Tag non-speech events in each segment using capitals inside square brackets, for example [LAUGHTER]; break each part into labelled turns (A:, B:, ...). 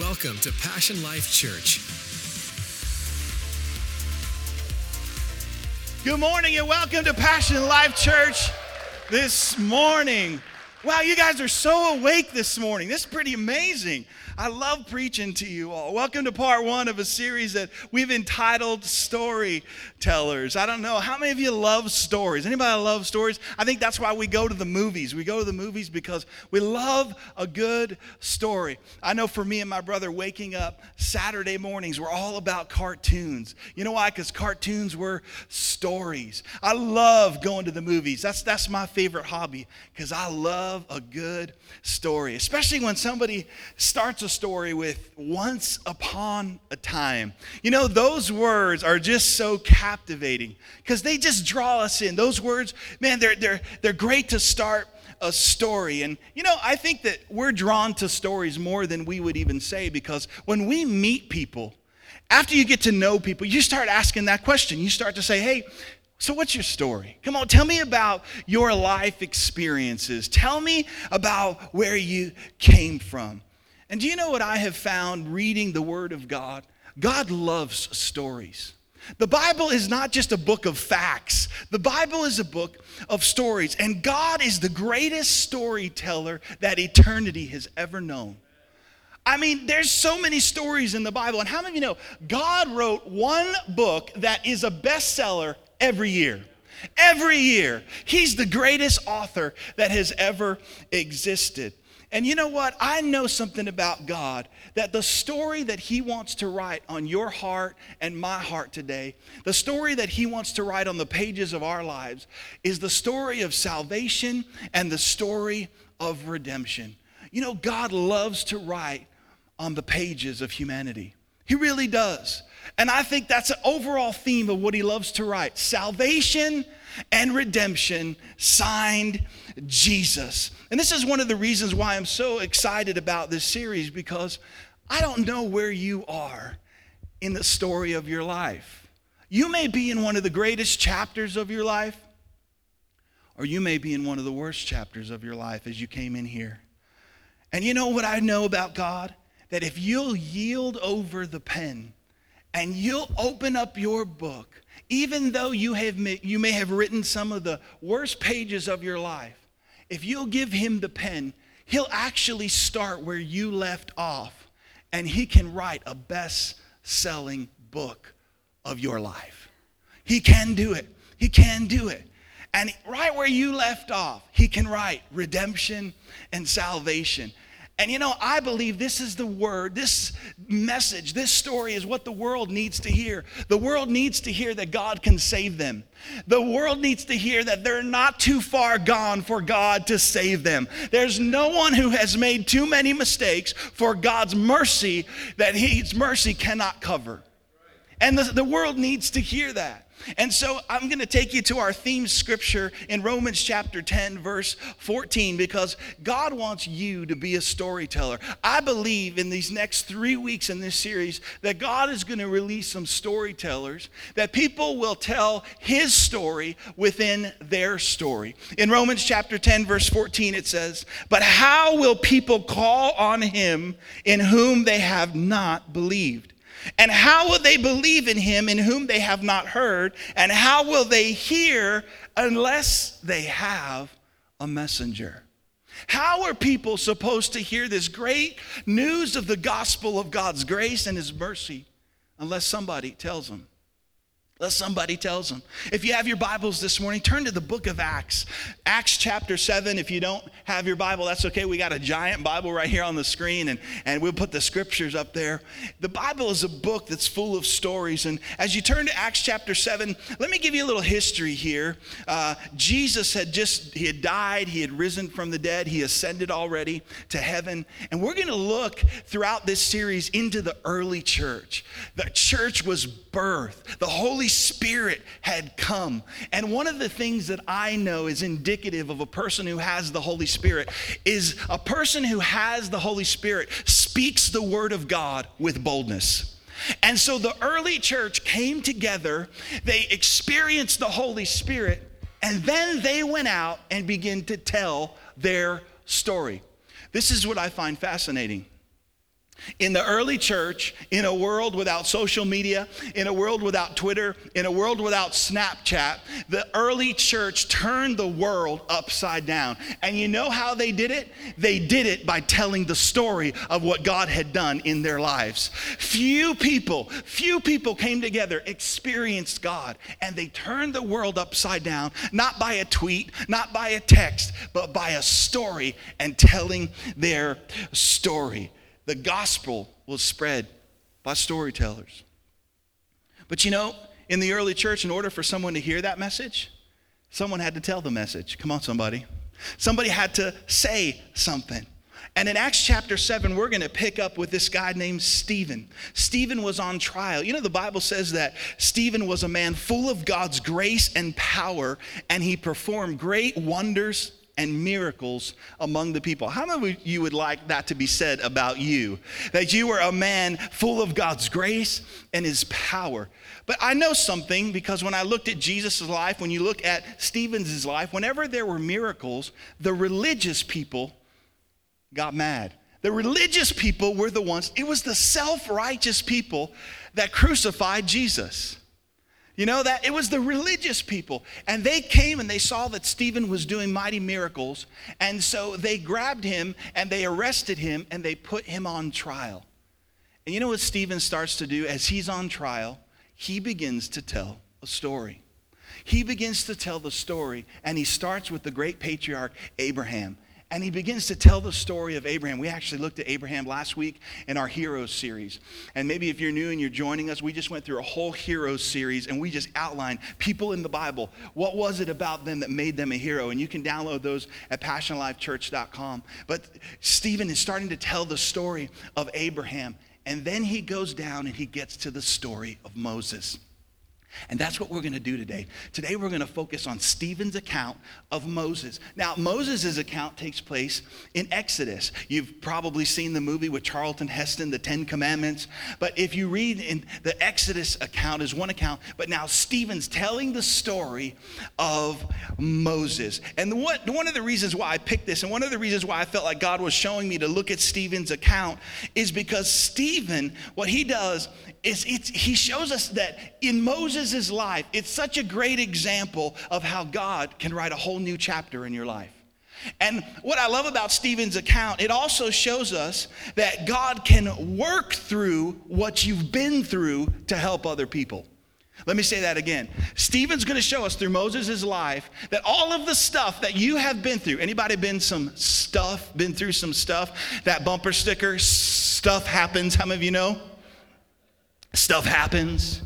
A: Welcome to Passion Life Church.
B: Good morning and welcome to Passion Life Church this morning. Wow, you guys are so awake this morning. This is pretty amazing. I love preaching to you all. Welcome to part one of a series that we've entitled Storytellers. I don't know, how many of you love stories? Anybody love stories? I think that's why we go to the movies. We go to the movies because we love a good story. I know for me and my brother, waking up Saturday mornings, we're all about cartoons. You know why? Because cartoons were stories. I love going to the movies. That's, that's my favorite hobby because I love a good story, especially when somebody starts a story with once upon a time. You know, those words are just so captivating because they just draw us in. Those words, man, they're, they're, they're great to start a story. And, you know, I think that we're drawn to stories more than we would even say because when we meet people, after you get to know people, you start asking that question. You start to say, hey, so, what's your story? Come on, tell me about your life experiences. Tell me about where you came from. And do you know what I have found reading the Word of God? God loves stories. The Bible is not just a book of facts. The Bible is a book of stories. And God is the greatest storyteller that eternity has ever known. I mean, there's so many stories in the Bible. And how many of you know God wrote one book that is a bestseller every year? Every year. He's the greatest author that has ever existed. And you know what? I know something about God that the story that He wants to write on your heart and my heart today, the story that He wants to write on the pages of our lives, is the story of salvation and the story of redemption. You know, God loves to write on the pages of humanity. He really does. And I think that's an overall theme of what He loves to write salvation and redemption signed Jesus. And this is one of the reasons why I'm so excited about this series because I don't know where you are in the story of your life. You may be in one of the greatest chapters of your life, or you may be in one of the worst chapters of your life as you came in here. And you know what I know about God? That if you'll yield over the pen and you'll open up your book even though you, have, you may have written some of the worst pages of your life, if you'll give him the pen, he'll actually start where you left off and he can write a best selling book of your life. He can do it. He can do it. And right where you left off, he can write redemption and salvation. And you know, I believe this is the word, this message, this story is what the world needs to hear. The world needs to hear that God can save them. The world needs to hear that they're not too far gone for God to save them. There's no one who has made too many mistakes for God's mercy that His mercy cannot cover. And the, the world needs to hear that. And so I'm going to take you to our theme scripture in Romans chapter 10, verse 14, because God wants you to be a storyteller. I believe in these next three weeks in this series that God is going to release some storytellers, that people will tell his story within their story. In Romans chapter 10, verse 14, it says, But how will people call on him in whom they have not believed? And how will they believe in him in whom they have not heard? And how will they hear unless they have a messenger? How are people supposed to hear this great news of the gospel of God's grace and his mercy unless somebody tells them? Unless somebody tells them. If you have your Bibles this morning, turn to the book of Acts. Acts chapter 7. If you don't have your Bible, that's okay. We got a giant Bible right here on the screen, and, and we'll put the scriptures up there. The Bible is a book that's full of stories. And as you turn to Acts chapter 7, let me give you a little history here. Uh, Jesus had just, he had died, he had risen from the dead, he ascended already to heaven. And we're going to look throughout this series into the early church. The church was birthed, the Holy Spirit had come. And one of the things that I know is indicative of a person who has the Holy Spirit is a person who has the Holy Spirit speaks the word of God with boldness. And so the early church came together, they experienced the Holy Spirit, and then they went out and began to tell their story. This is what I find fascinating. In the early church, in a world without social media, in a world without Twitter, in a world without Snapchat, the early church turned the world upside down. And you know how they did it? They did it by telling the story of what God had done in their lives. Few people, few people came together, experienced God, and they turned the world upside down, not by a tweet, not by a text, but by a story and telling their story the gospel was spread by storytellers. But you know, in the early church, in order for someone to hear that message, someone had to tell the message. Come on, somebody. Somebody had to say something. And in Acts chapter 7, we're going to pick up with this guy named Stephen. Stephen was on trial. You know, the Bible says that Stephen was a man full of God's grace and power, and he performed great wonders and miracles among the people. How many of you would like that to be said about you? That you were a man full of God's grace and his power. But I know something because when I looked at Jesus' life, when you look at Stephen's life, whenever there were miracles, the religious people got mad. The religious people were the ones, it was the self righteous people that crucified Jesus. You know that? It was the religious people. And they came and they saw that Stephen was doing mighty miracles. And so they grabbed him and they arrested him and they put him on trial. And you know what Stephen starts to do as he's on trial? He begins to tell a story. He begins to tell the story, and he starts with the great patriarch Abraham and he begins to tell the story of Abraham. We actually looked at Abraham last week in our Heroes series. And maybe if you're new and you're joining us, we just went through a whole Heroes series and we just outlined people in the Bible. What was it about them that made them a hero? And you can download those at passionlifechurch.com. But Stephen is starting to tell the story of Abraham. And then he goes down and he gets to the story of Moses. And that's what we're going to do today. Today, we're going to focus on Stephen's account of Moses. Now, Moses' account takes place in Exodus. You've probably seen the movie with Charlton Heston, The Ten Commandments. But if you read in the Exodus account, is one account. But now, Stephen's telling the story of Moses. And what, one of the reasons why I picked this, and one of the reasons why I felt like God was showing me to look at Stephen's account, is because Stephen, what he does is he shows us that in Moses' life, it's such a great example of how God can write a whole new chapter in your life. And what I love about Stephen's account, it also shows us that God can work through what you've been through to help other people. Let me say that again. Stephen's going to show us through Moses' life that all of the stuff that you have been through, anybody been some stuff, been through some stuff? That bumper sticker, stuff happens, how many of you know? Stuff happens.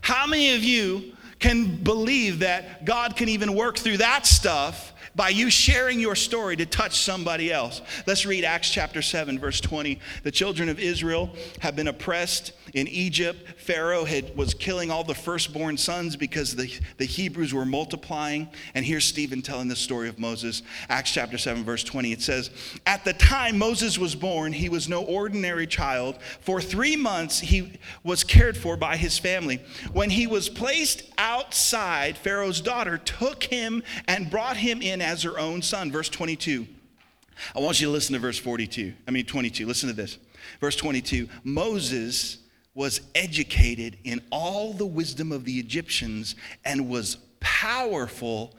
B: How many of you can believe that God can even work through that stuff by you sharing your story to touch somebody else. Let's read Acts chapter 7, verse 20. The children of Israel have been oppressed in Egypt. Pharaoh had, was killing all the firstborn sons because the, the Hebrews were multiplying. And here's Stephen telling the story of Moses. Acts chapter 7, verse 20. It says, At the time Moses was born, he was no ordinary child. For three months he was cared for by his family. When he was placed outside, Pharaoh's daughter took him and brought him in as her own son. Verse 22. I want you to listen to verse 42. I mean, 22. Listen to this. Verse 22 Moses was educated in all the wisdom of the Egyptians and was powerful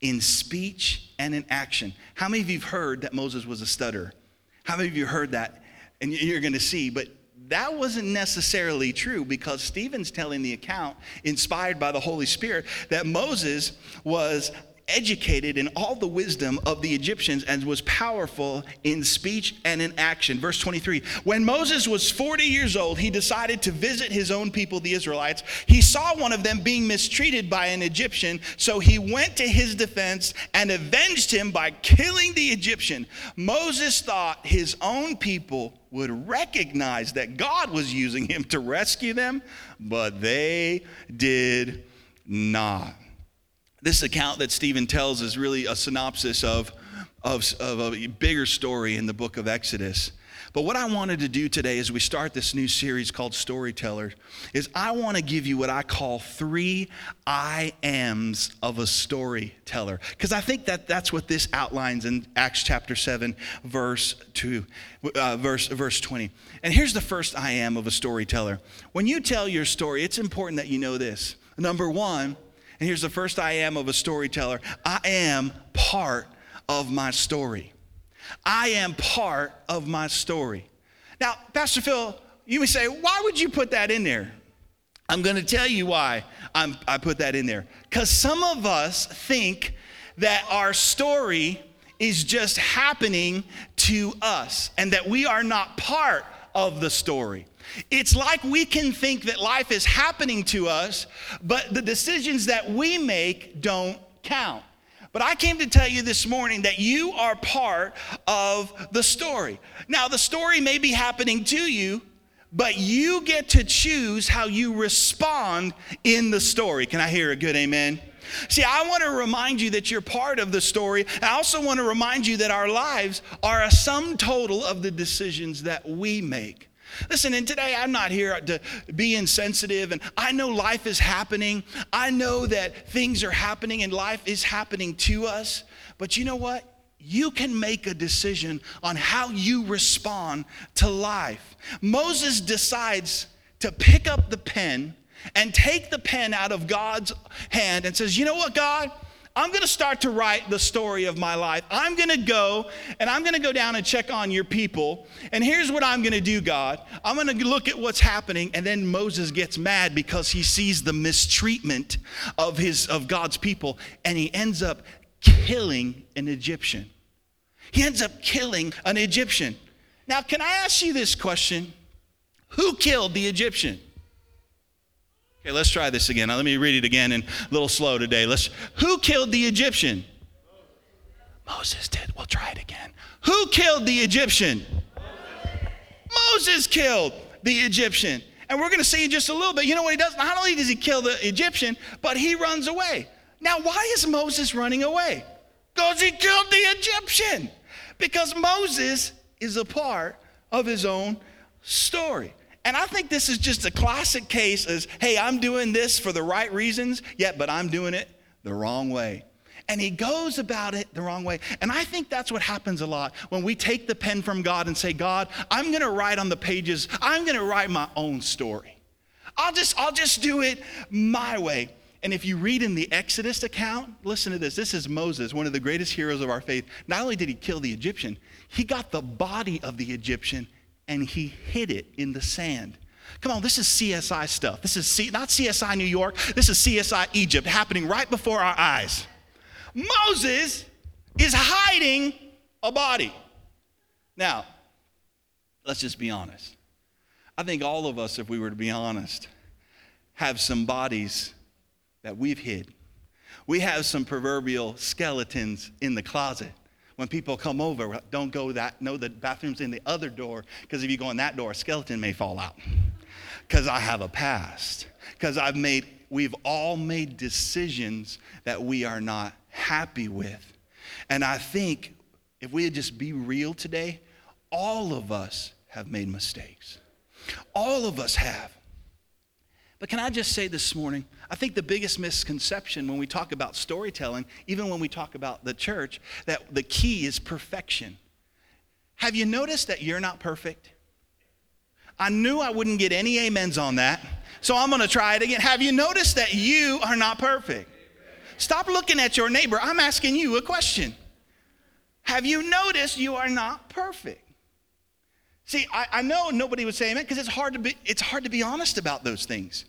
B: in speech and in action. How many of you have heard that Moses was a stutterer? How many of you heard that? And you're going to see, but that wasn't necessarily true because Stephen's telling the account, inspired by the Holy Spirit, that Moses was educated in all the wisdom of the Egyptians and was powerful in speech and in action. Verse 23 When Moses was 40 years old, he decided to visit his own people, the Israelites. He saw one of them being mistreated by an Egyptian, so he went to his defense and avenged him by killing the Egyptian. Moses thought his own people would recognize that God was using him to rescue them, but they did not. This account that Stephen tells is really a synopsis of of, of a bigger story in the book of Exodus. But what I wanted to do today as we start this new series called Storyteller is I want to give you what I call three I ams of a storyteller. Because I think that that's what this outlines in Acts chapter 7, verse 2, uh, verse, verse 20. And here's the first I am of a storyteller. When you tell your story, it's important that you know this. Number one, and here's the first I am of a storyteller I am part of my story. I am part of my story. Now, Pastor Phil, you may say, why would you put that in there? I'm going to tell you why I'm, i put that in there. Because some of us think that our story is just happening to us and that we are not part of the story. It's like we can think that life is happening to us, but the decisions that we make don't count. But I came to tell you this morning that you are part of the story. Now, the story may be happening to you, but you get to choose how you respond in the story. Can I hear a good amen? See, I want to remind you that you're part of the story. I also want to remind you that our lives are a sum total of the decisions that we make. Listen, and today I'm not here to be insensitive, and I know life is happening. I know that things are happening, and life is happening to us. But you know what? You can make a decision on how you respond to life. Moses decides to pick up the pen and take the pen out of God's hand and says, You know what, God? I'm going to start to write the story of my life. I'm going to go and I'm going to go down and check on your people. And here's what I'm going to do, God. I'm going to look at what's happening. And then Moses gets mad because he sees the mistreatment of his of God's people and he ends up killing an Egyptian. He ends up killing an Egyptian. Now, can I ask you this question? Who killed the Egyptian? Okay, let's try this again. Now, let me read it again and a little slow today. Let's Who killed the Egyptian? Moses did. We'll try it again. Who killed the Egyptian? Moses killed the Egyptian. And we're going to see in just a little bit. You know what he does? Not only does he kill the Egyptian, but he runs away. Now, why is Moses running away? Because he killed the Egyptian. Because Moses is a part of his own story. And I think this is just a classic case as, hey, I'm doing this for the right reasons, yet, but I'm doing it the wrong way. And he goes about it the wrong way. And I think that's what happens a lot when we take the pen from God and say, God, I'm gonna write on the pages, I'm gonna write my own story. I'll just, I'll just do it my way. And if you read in the Exodus account, listen to this. This is Moses, one of the greatest heroes of our faith. Not only did he kill the Egyptian, he got the body of the Egyptian and he hid it in the sand. Come on, this is CSI stuff. This is C- not CSI New York. This is CSI Egypt happening right before our eyes. Moses is hiding a body. Now, let's just be honest. I think all of us, if we were to be honest, have some bodies that we've hid. We have some proverbial skeletons in the closet when people come over, don't go that, know the bathroom's in the other door, because if you go in that door, a skeleton may fall out. Because I have a past. Because I've made, we've all made decisions that we are not happy with. And I think if we just be real today, all of us have made mistakes. All of us have. But can I just say this morning, I think the biggest misconception when we talk about storytelling, even when we talk about the church, that the key is perfection. Have you noticed that you're not perfect? I knew I wouldn't get any amens on that, so I'm gonna try it again. Have you noticed that you are not perfect? Stop looking at your neighbor. I'm asking you a question. Have you noticed you are not perfect? See, I, I know nobody would say amen because it's hard to be it's hard to be honest about those things.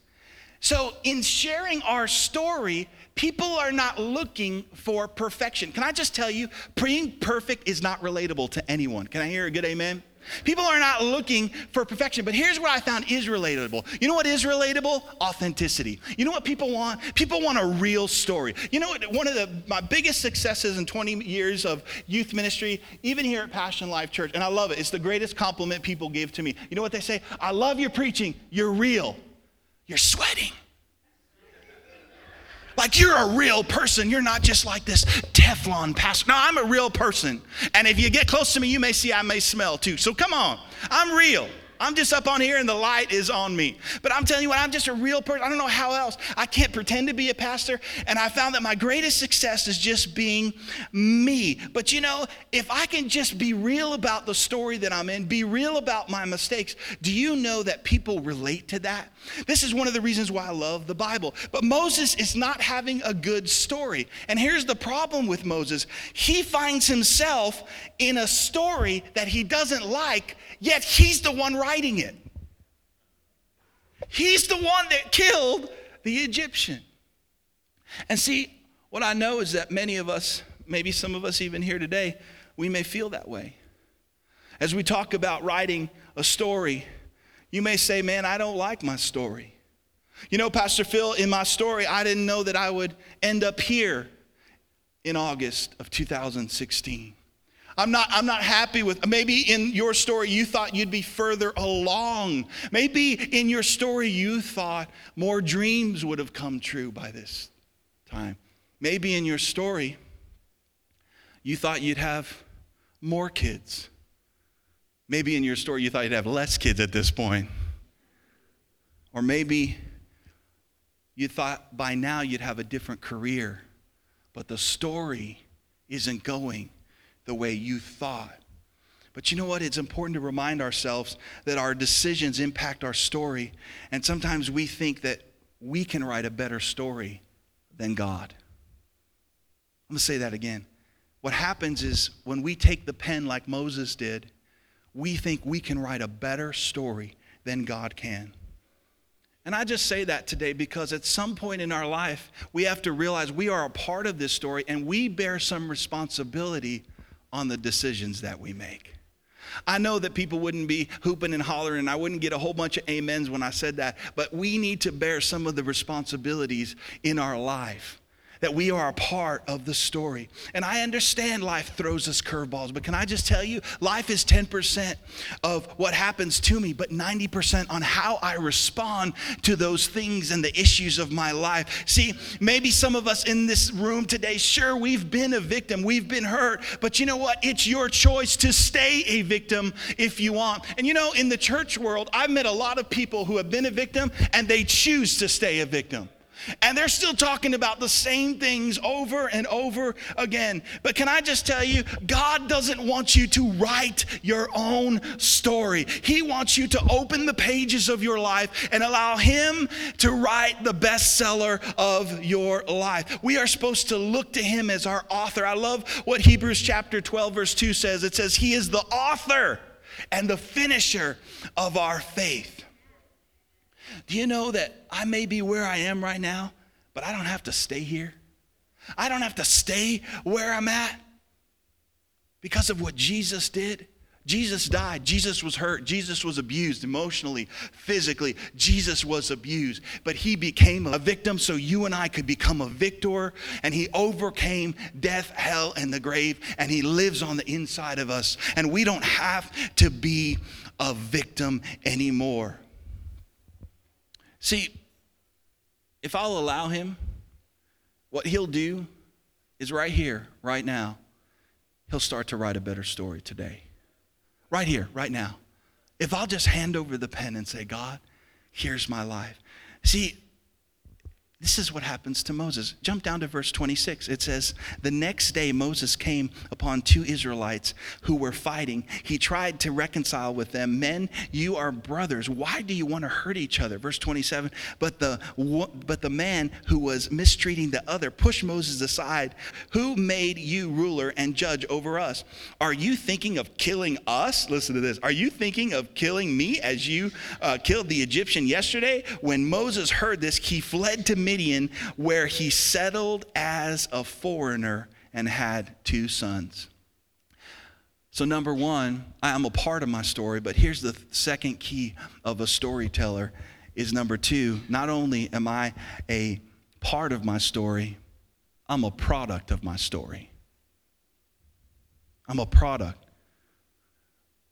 B: So, in sharing our story, people are not looking for perfection. Can I just tell you, being perfect is not relatable to anyone? Can I hear a good amen? People are not looking for perfection, but here's what I found is relatable. You know what is relatable? Authenticity. You know what people want? People want a real story. You know what? One of the, my biggest successes in 20 years of youth ministry, even here at Passion Life Church, and I love it. It's the greatest compliment people give to me. You know what they say? I love your preaching. You're real. You're sweating. Like you're a real person. You're not just like this Teflon pastor. No, I'm a real person. And if you get close to me, you may see I may smell too. So come on. I'm real. I'm just up on here and the light is on me. But I'm telling you what, I'm just a real person. I don't know how else. I can't pretend to be a pastor. And I found that my greatest success is just being me. But you know, if I can just be real about the story that I'm in, be real about my mistakes, do you know that people relate to that? This is one of the reasons why I love the Bible. But Moses is not having a good story. And here's the problem with Moses he finds himself in a story that he doesn't like yet he's the one writing it. He's the one that killed the Egyptian. And see, what I know is that many of us, maybe some of us even here today, we may feel that way. As we talk about writing a story, you may say, Man, I don't like my story. You know, Pastor Phil, in my story, I didn't know that I would end up here in August of 2016. I'm not, I'm not happy with, maybe in your story you thought you'd be further along. Maybe in your story you thought more dreams would have come true by this time. Maybe in your story you thought you'd have more kids. Maybe in your story you thought you'd have less kids at this point. Or maybe you thought by now you'd have a different career, but the story isn't going the way you thought. But you know what? It's important to remind ourselves that our decisions impact our story. And sometimes we think that we can write a better story than God. I'm going to say that again. What happens is when we take the pen like Moses did, we think we can write a better story than God can. And I just say that today because at some point in our life, we have to realize we are a part of this story and we bear some responsibility on the decisions that we make. I know that people wouldn't be hooping and hollering, and I wouldn't get a whole bunch of amens when I said that, but we need to bear some of the responsibilities in our life that we are a part of the story. And I understand life throws us curveballs, but can I just tell you, life is 10% of what happens to me, but 90% on how I respond to those things and the issues of my life. See, maybe some of us in this room today, sure, we've been a victim, we've been hurt, but you know what? It's your choice to stay a victim if you want. And you know, in the church world, I've met a lot of people who have been a victim and they choose to stay a victim. And they're still talking about the same things over and over again. But can I just tell you, God doesn't want you to write your own story. He wants you to open the pages of your life and allow Him to write the bestseller of your life. We are supposed to look to Him as our author. I love what Hebrews chapter 12, verse 2 says. It says, He is the author and the finisher of our faith. Do you know that I may be where I am right now, but I don't have to stay here? I don't have to stay where I'm at because of what Jesus did. Jesus died. Jesus was hurt. Jesus was abused emotionally, physically. Jesus was abused. But he became a victim so you and I could become a victor. And he overcame death, hell, and the grave. And he lives on the inside of us. And we don't have to be a victim anymore. See, if I'll allow him, what he'll do is right here, right now, he'll start to write a better story today. Right here, right now. If I'll just hand over the pen and say, God, here's my life. See, this is what happens to Moses. Jump down to verse 26. It says, The next day Moses came upon two Israelites who were fighting. He tried to reconcile with them. Men, you are brothers. Why do you want to hurt each other? Verse 27. But the, but the man who was mistreating the other pushed Moses aside. Who made you ruler and judge over us? Are you thinking of killing us? Listen to this. Are you thinking of killing me as you uh, killed the Egyptian yesterday? When Moses heard this, he fled to me Midian, where he settled as a foreigner and had two sons. So, number one, I'm a part of my story, but here's the second key of a storyteller is number two, not only am I a part of my story, I'm a product of my story. I'm a product.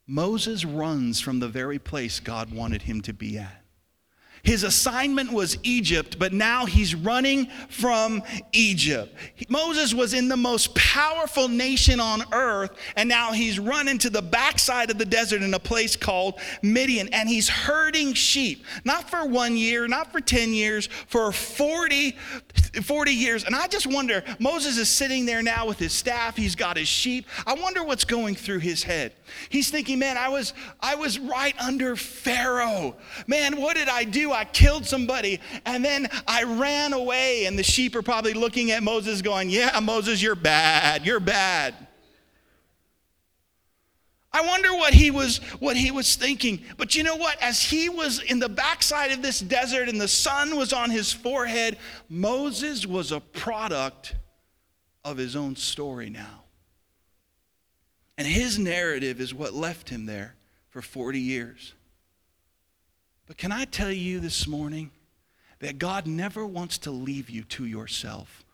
B: Moses runs from the very place God wanted him to be at. His assignment was Egypt, but now he's running from Egypt. Moses was in the most powerful nation on earth, and now he's running to the backside of the desert in a place called Midian, and he's herding sheep, not for one year, not for 10 years, for 40, 40 years. And I just wonder Moses is sitting there now with his staff, he's got his sheep. I wonder what's going through his head. He's thinking, man, I was, I was right under Pharaoh. Man, what did I do? I killed somebody and then I ran away. And the sheep are probably looking at Moses going, Yeah, Moses, you're bad. You're bad. I wonder what he was what he was thinking. But you know what? As he was in the backside of this desert and the sun was on his forehead, Moses was a product of his own story now. And his narrative is what left him there for 40 years. But can I tell you this morning that God never wants to leave you to yourself?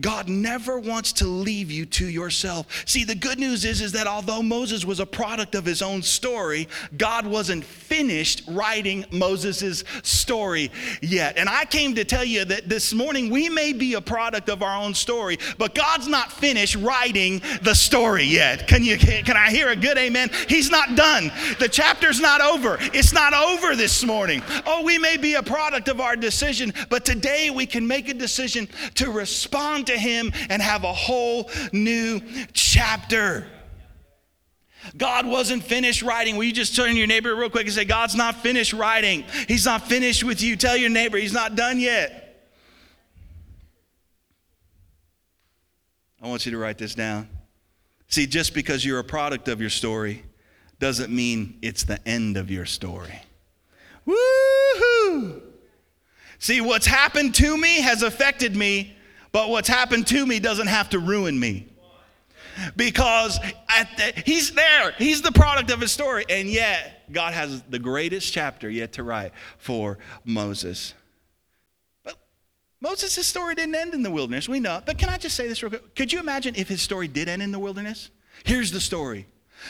B: God never wants to leave you to yourself. See, the good news is, is that although Moses was a product of his own story, God wasn't finished writing Moses' story yet. And I came to tell you that this morning we may be a product of our own story, but God's not finished writing the story yet. Can you can I hear a good amen? He's not done. The chapter's not over. It's not over this morning. Oh, we may be a product of our decision, but today we can make a decision to respond to Him and have a whole new chapter. God wasn't finished writing. Will you just turn to your neighbor real quick and say, God's not finished writing? He's not finished with you. Tell your neighbor, He's not done yet. I want you to write this down. See, just because you're a product of your story doesn't mean it's the end of your story. Woohoo! See, what's happened to me has affected me, but what's happened to me doesn't have to ruin me. Because the, he's there, he's the product of his story. And yet, God has the greatest chapter yet to write for Moses. But Moses' story didn't end in the wilderness, we know. But can I just say this real quick? Could you imagine if his story did end in the wilderness? Here's the story.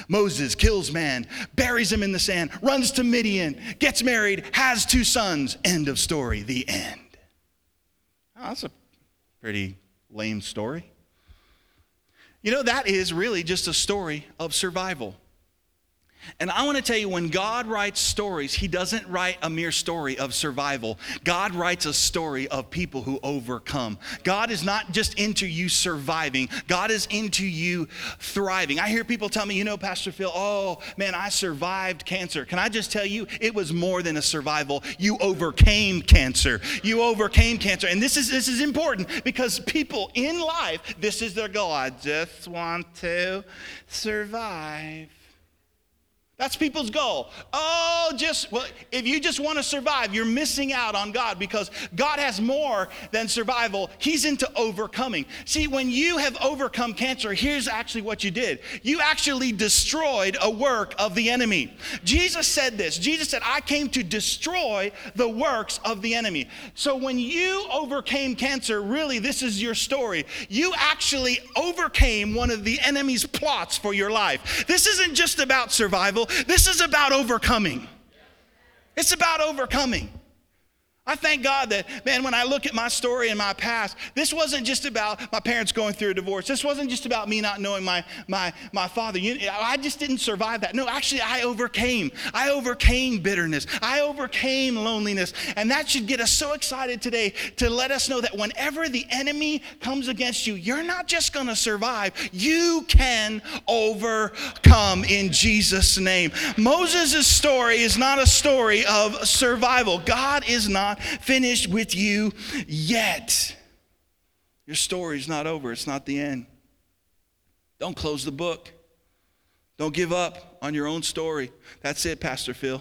B: Moses kills man, buries him in the sand, runs to Midian, gets married, has two sons. End of story. The end. Oh, that's a Pretty lame story. You know, that is really just a story of survival. And I want to tell you, when God writes stories, He doesn't write a mere story of survival. God writes a story of people who overcome. God is not just into you surviving, God is into you thriving. I hear people tell me, you know, Pastor Phil, oh man, I survived cancer. Can I just tell you, it was more than a survival. You overcame cancer. You overcame cancer. And this is, this is important because people in life, this is their goal. I just want to survive. That's people's goal. Oh, just, well, if you just want to survive, you're missing out on God because God has more than survival. He's into overcoming. See, when you have overcome cancer, here's actually what you did you actually destroyed a work of the enemy. Jesus said this Jesus said, I came to destroy the works of the enemy. So when you overcame cancer, really, this is your story. You actually overcame one of the enemy's plots for your life. This isn't just about survival. This is about overcoming. It's about overcoming. I thank God that, man, when I look at my story and my past, this wasn't just about my parents going through a divorce. This wasn't just about me not knowing my, my, my father. You, I just didn't survive that. No, actually, I overcame. I overcame bitterness. I overcame loneliness. And that should get us so excited today to let us know that whenever the enemy comes against you, you're not just going to survive, you can overcome in Jesus' name. Moses' story is not a story of survival. God is not not finished with you yet. Your story's not over, it's not the end. Don't close the book. Don't give up on your own story. That's it, Pastor Phil.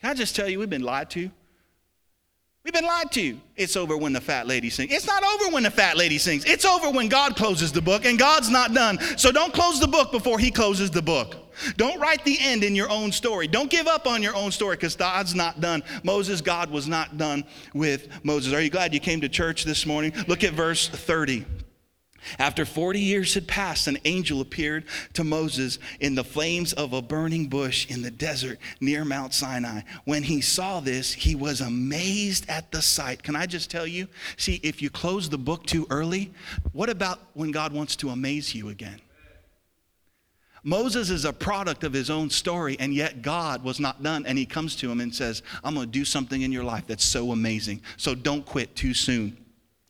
B: Can I just tell you, we've been lied to? We've been lied to. It's over when the fat lady sings. It's not over when the fat lady sings. It's over when God closes the book, and God's not done. So don't close the book before He closes the book. Don't write the end in your own story. Don't give up on your own story because God's not done. Moses, God was not done with Moses. Are you glad you came to church this morning? Look at verse 30. After 40 years had passed, an angel appeared to Moses in the flames of a burning bush in the desert near Mount Sinai. When he saw this, he was amazed at the sight. Can I just tell you? See, if you close the book too early, what about when God wants to amaze you again? Moses is a product of his own story, and yet God was not done. And he comes to him and says, I'm going to do something in your life that's so amazing. So don't quit too soon.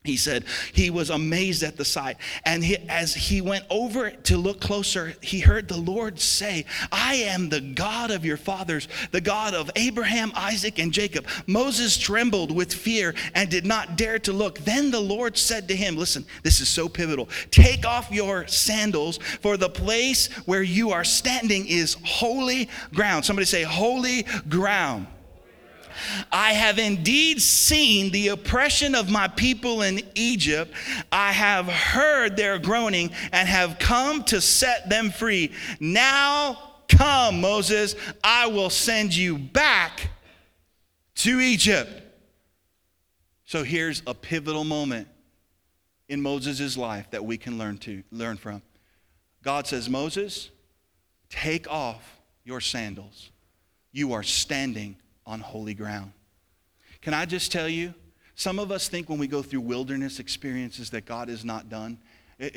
B: He said he was amazed at the sight. And he, as he went over to look closer, he heard the Lord say, I am the God of your fathers, the God of Abraham, Isaac, and Jacob. Moses trembled with fear and did not dare to look. Then the Lord said to him, Listen, this is so pivotal. Take off your sandals, for the place where you are standing is holy ground. Somebody say, Holy ground. I have indeed seen the oppression of my people in Egypt. I have heard their groaning and have come to set them free. Now come, Moses, I will send you back to Egypt. So here's a pivotal moment in Moses' life that we can learn to learn from. God says, Moses, take off your sandals. You are standing on holy ground. Can I just tell you? Some of us think when we go through wilderness experiences that God is not done.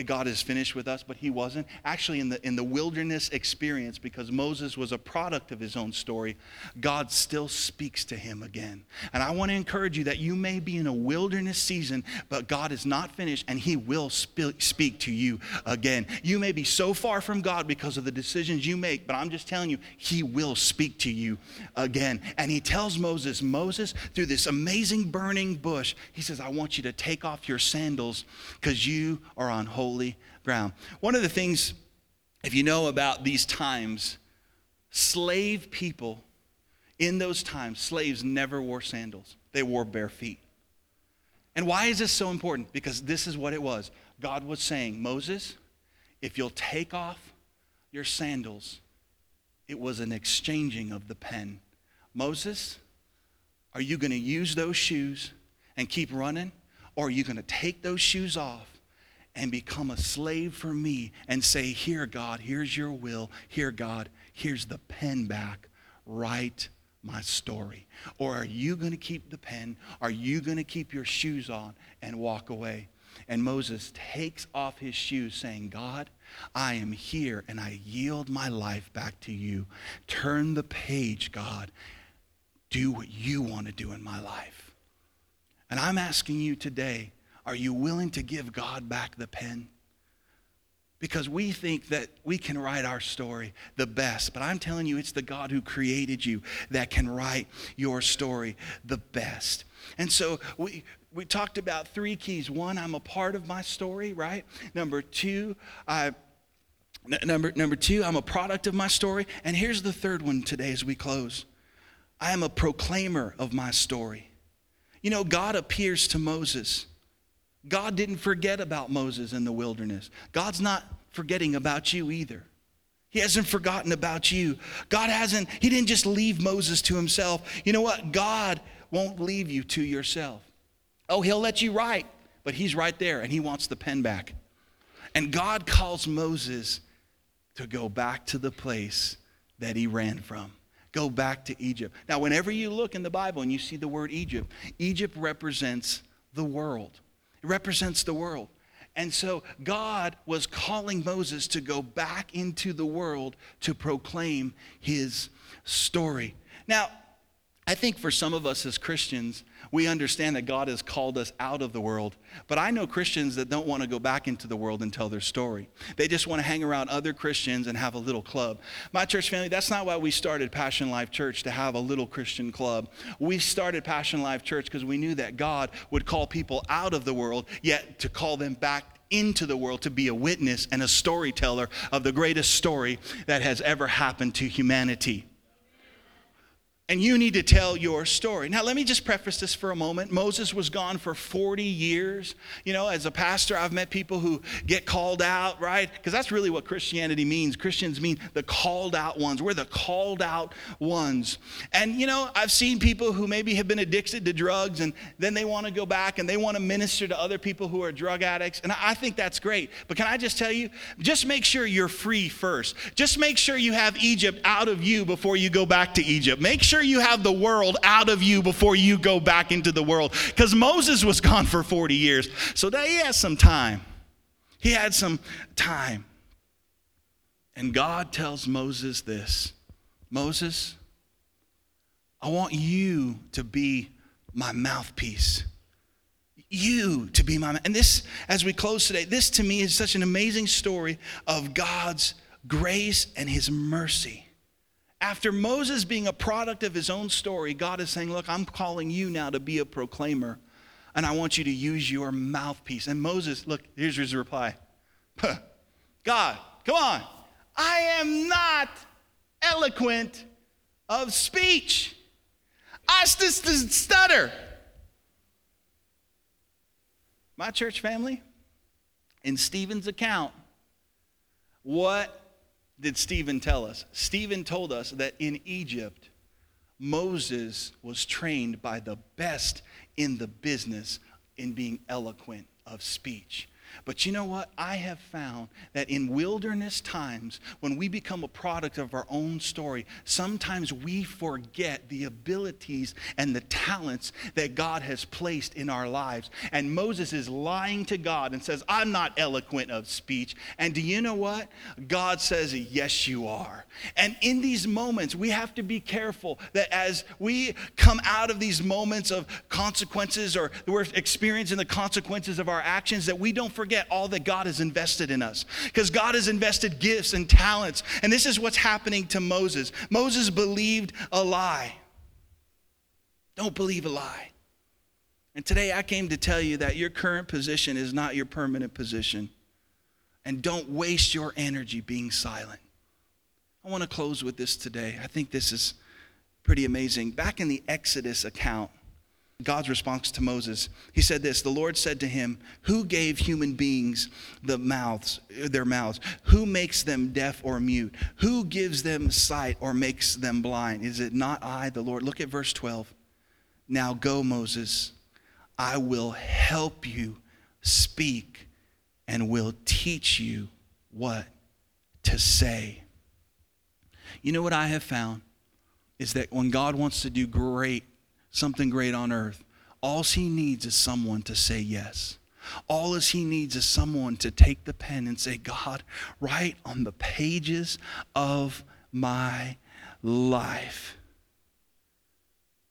B: God is finished with us, but he wasn't. Actually, in the, in the wilderness experience, because Moses was a product of his own story, God still speaks to him again. And I want to encourage you that you may be in a wilderness season, but God is not finished and he will sp- speak to you again. You may be so far from God because of the decisions you make, but I'm just telling you, he will speak to you again. And he tells Moses, Moses, through this amazing burning bush, he says, I want you to take off your sandals because you are on holy ground. One of the things, if you know about these times, slave people in those times, slaves never wore sandals, they wore bare feet. And why is this so important? Because this is what it was. God was saying, Moses, if you'll take off your sandals, it was an exchanging of the pen. Moses, are you going to use those shoes and keep running? Or are you going to take those shoes off and become a slave for me and say, Here, God, here's your will. Here, God, here's the pen back. Write my story. Or are you going to keep the pen? Are you going to keep your shoes on and walk away? And Moses takes off his shoes, saying, God, I am here and I yield my life back to you. Turn the page, God. Do what you want to do in my life. And I'm asking you today are you willing to give God back the pen? Because we think that we can write our story the best, but I'm telling you, it's the God who created you that can write your story the best. And so we, we talked about three keys. One, I'm a part of my story, right? Number two, I Number, number two, I'm a product of my story. And here's the third one today as we close I am a proclaimer of my story. You know, God appears to Moses God didn't forget about Moses in the wilderness. God's not forgetting about you either. He hasn't forgotten about you. God hasn't, He didn't just leave Moses to himself. You know what? God won't leave you to yourself. Oh, He'll let you write, but He's right there and He wants the pen back. And God calls Moses to go back to the place that he ran from. Go back to Egypt. Now, whenever you look in the Bible and you see the word Egypt, Egypt represents the world. It represents the world. And so God was calling Moses to go back into the world to proclaim his story. Now, I think for some of us as Christians, we understand that God has called us out of the world. But I know Christians that don't want to go back into the world and tell their story. They just want to hang around other Christians and have a little club. My church family, that's not why we started Passion Life Church to have a little Christian club. We started Passion Life Church because we knew that God would call people out of the world, yet to call them back into the world to be a witness and a storyteller of the greatest story that has ever happened to humanity. And you need to tell your story. Now, let me just preface this for a moment. Moses was gone for 40 years. You know, as a pastor, I've met people who get called out, right? Because that's really what Christianity means. Christians mean the called out ones. We're the called out ones. And, you know, I've seen people who maybe have been addicted to drugs and then they want to go back and they want to minister to other people who are drug addicts. And I think that's great. But can I just tell you, just make sure you're free first. Just make sure you have Egypt out of you before you go back to Egypt. Make sure you have the world out of you before you go back into the world. Because Moses was gone for 40 years. So he has some time. He had some time. And God tells Moses this Moses, I want you to be my mouthpiece. You to be my and this as we close today, this to me is such an amazing story of God's grace and his mercy. After Moses being a product of his own story, God is saying, Look, I'm calling you now to be a proclaimer, and I want you to use your mouthpiece. And Moses, look, here's his reply God, come on. I am not eloquent of speech. I just stutter. My church family, in Stephen's account, what did Stephen tell us? Stephen told us that in Egypt, Moses was trained by the best in the business in being eloquent of speech. But you know what? I have found that in wilderness times, when we become a product of our own story, sometimes we forget the abilities and the talents that God has placed in our lives. And Moses is lying to God and says, I'm not eloquent of speech. And do you know what? God says, Yes, you are. And in these moments, we have to be careful that as we come out of these moments of consequences or we're experiencing the consequences of our actions, that we don't forget all that God has invested in us. Because God has invested gifts and talents. And this is what's happening to Moses. Moses believed a lie. Don't believe a lie. And today I came to tell you that your current position is not your permanent position. And don't waste your energy being silent. I want to close with this today. I think this is pretty amazing. Back in the Exodus account, God's response to Moses. He said this, the Lord said to him, "Who gave human beings the mouths, their mouths? Who makes them deaf or mute? Who gives them sight or makes them blind? Is it not I, the Lord?" Look at verse 12. Now go, Moses. I will help you speak and will teach you what to say. You know what I have found is that when God wants to do great something great on earth, all he needs is someone to say yes. All he needs is someone to take the pen and say, God, write on the pages of my life.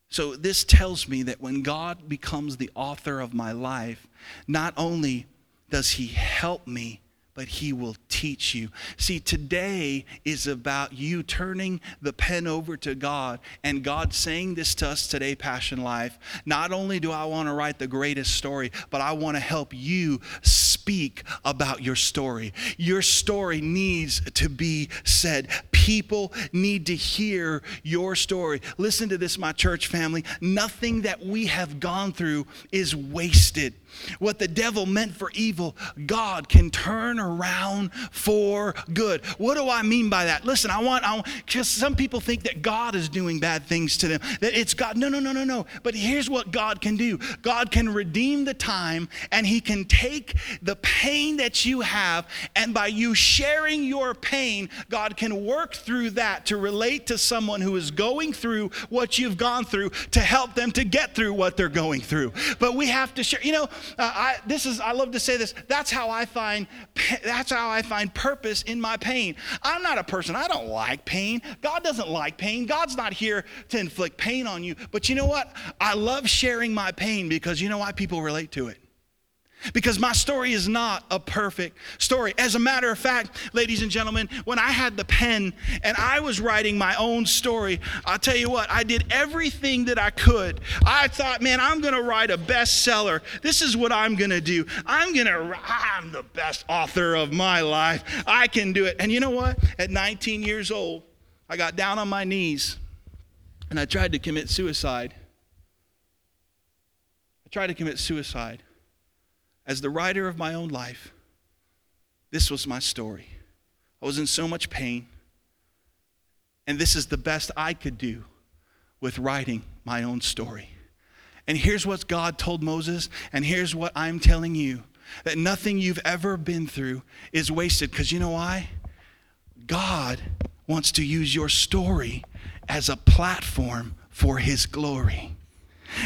B: So, this tells me that when God becomes the author of my life, not only does he help me, but he will teach you. See, today is about you turning the pen over to God and God saying this to us today, Passion Life. Not only do I want to write the greatest story, but I want to help you speak about your story. Your story needs to be said. People need to hear your story. Listen to this, my church family. Nothing that we have gone through is wasted. What the devil meant for evil, God can turn around for good. What do I mean by that? Listen, I want, I because some people think that God is doing bad things to them, that it's God. No, no, no, no, no. But here's what God can do God can redeem the time and He can take the pain that you have, and by you sharing your pain, God can work through that to relate to someone who is going through what you've gone through to help them to get through what they're going through. But we have to share, you know, uh, I, this is, I love to say this. That's how I find, [LAUGHS] that's how I find purpose in my pain. I'm not a person, I don't like pain. God doesn't like pain. God's not here to inflict pain on you. But you know what? I love sharing my pain because you know why people relate to it. Because my story is not a perfect story. As a matter of fact, ladies and gentlemen, when I had the pen and I was writing my own story, I'll tell you what, I did everything that I could. I thought, man, I'm going to write a bestseller. This is what I'm going to do. I'm going to, I'm the best author of my life. I can do it. And you know what? At 19 years old, I got down on my knees And I tried to commit suicide. I tried to commit suicide. As the writer of my own life, this was my story. I was in so much pain. And this is the best I could do with writing my own story. And here's what God told Moses, and here's what I'm telling you that nothing you've ever been through is wasted. Because you know why? God wants to use your story as a platform for his glory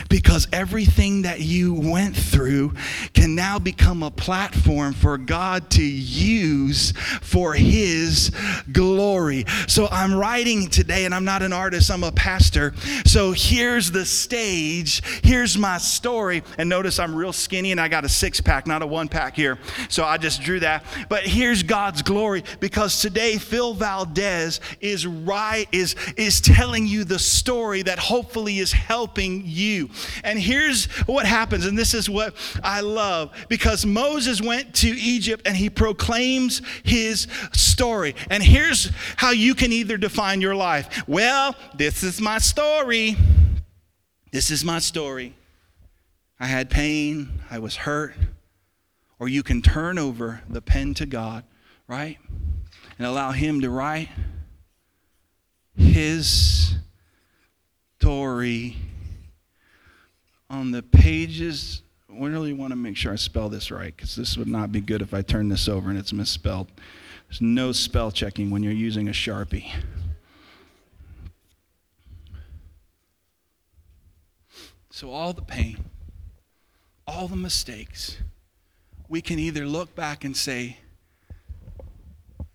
B: because everything that you went through can now become a platform for God to use for His glory. So I'm writing today, and I'm not an artist, I'm a pastor. So here's the stage, here's my story. And notice I'm real skinny and I got a six pack, not a one pack here. So I just drew that. But here's God's glory because today Phil Valdez is right, is, is telling you the story that hopefully is helping you you. And here's what happens, and this is what I love because Moses went to Egypt and he proclaims his story. And here's how you can either define your life well, this is my story. This is my story. I had pain, I was hurt. Or you can turn over the pen to God, right? And allow Him to write His story on the pages, we really want to make sure I spell this right because this would not be good if I turn this over and it's misspelled. There's no spell checking when you're using a Sharpie. So, all the pain, all the mistakes, we can either look back and say,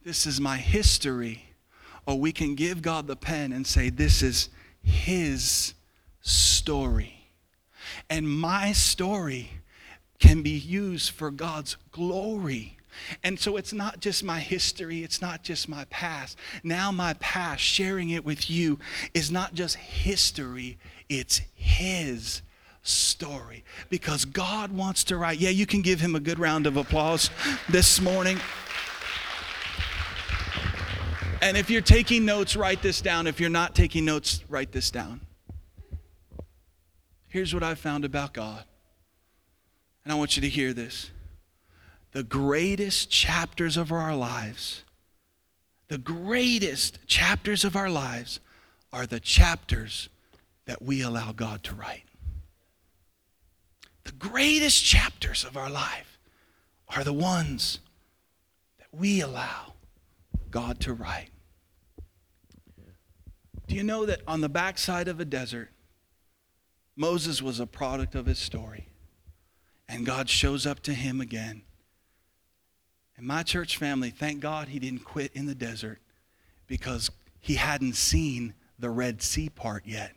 B: This is my history, or we can give God the pen and say, This is His story. And my story can be used for God's glory. And so it's not just my history, it's not just my past. Now, my past, sharing it with you, is not just history, it's His story. Because God wants to write. Yeah, you can give Him a good round of applause this morning. And if you're taking notes, write this down. If you're not taking notes, write this down. Here's what I found about God. And I want you to hear this. The greatest chapters of our lives, the greatest chapters of our lives are the chapters that we allow God to write. The greatest chapters of our life are the ones that we allow God to write. Do you know that on the backside of a desert, Moses was a product of his story. And God shows up to him again. And my church family, thank God he didn't quit in the desert because he hadn't seen the Red Sea part yet.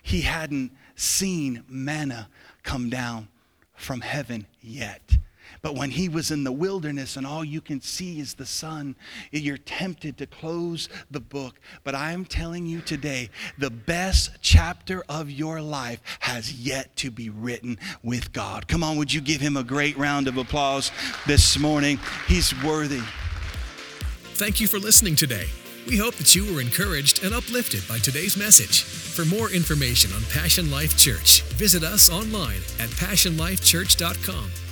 B: He hadn't seen manna come down from heaven yet. But when he was in the wilderness and all you can see is the sun, you're tempted to close the book. But I am telling you today, the best chapter of your life has yet to be written with God. Come on, would you give him a great round of applause this morning? He's worthy.
A: Thank you for listening today. We hope that you were encouraged and uplifted by today's message. For more information on Passion Life Church, visit us online at passionlifechurch.com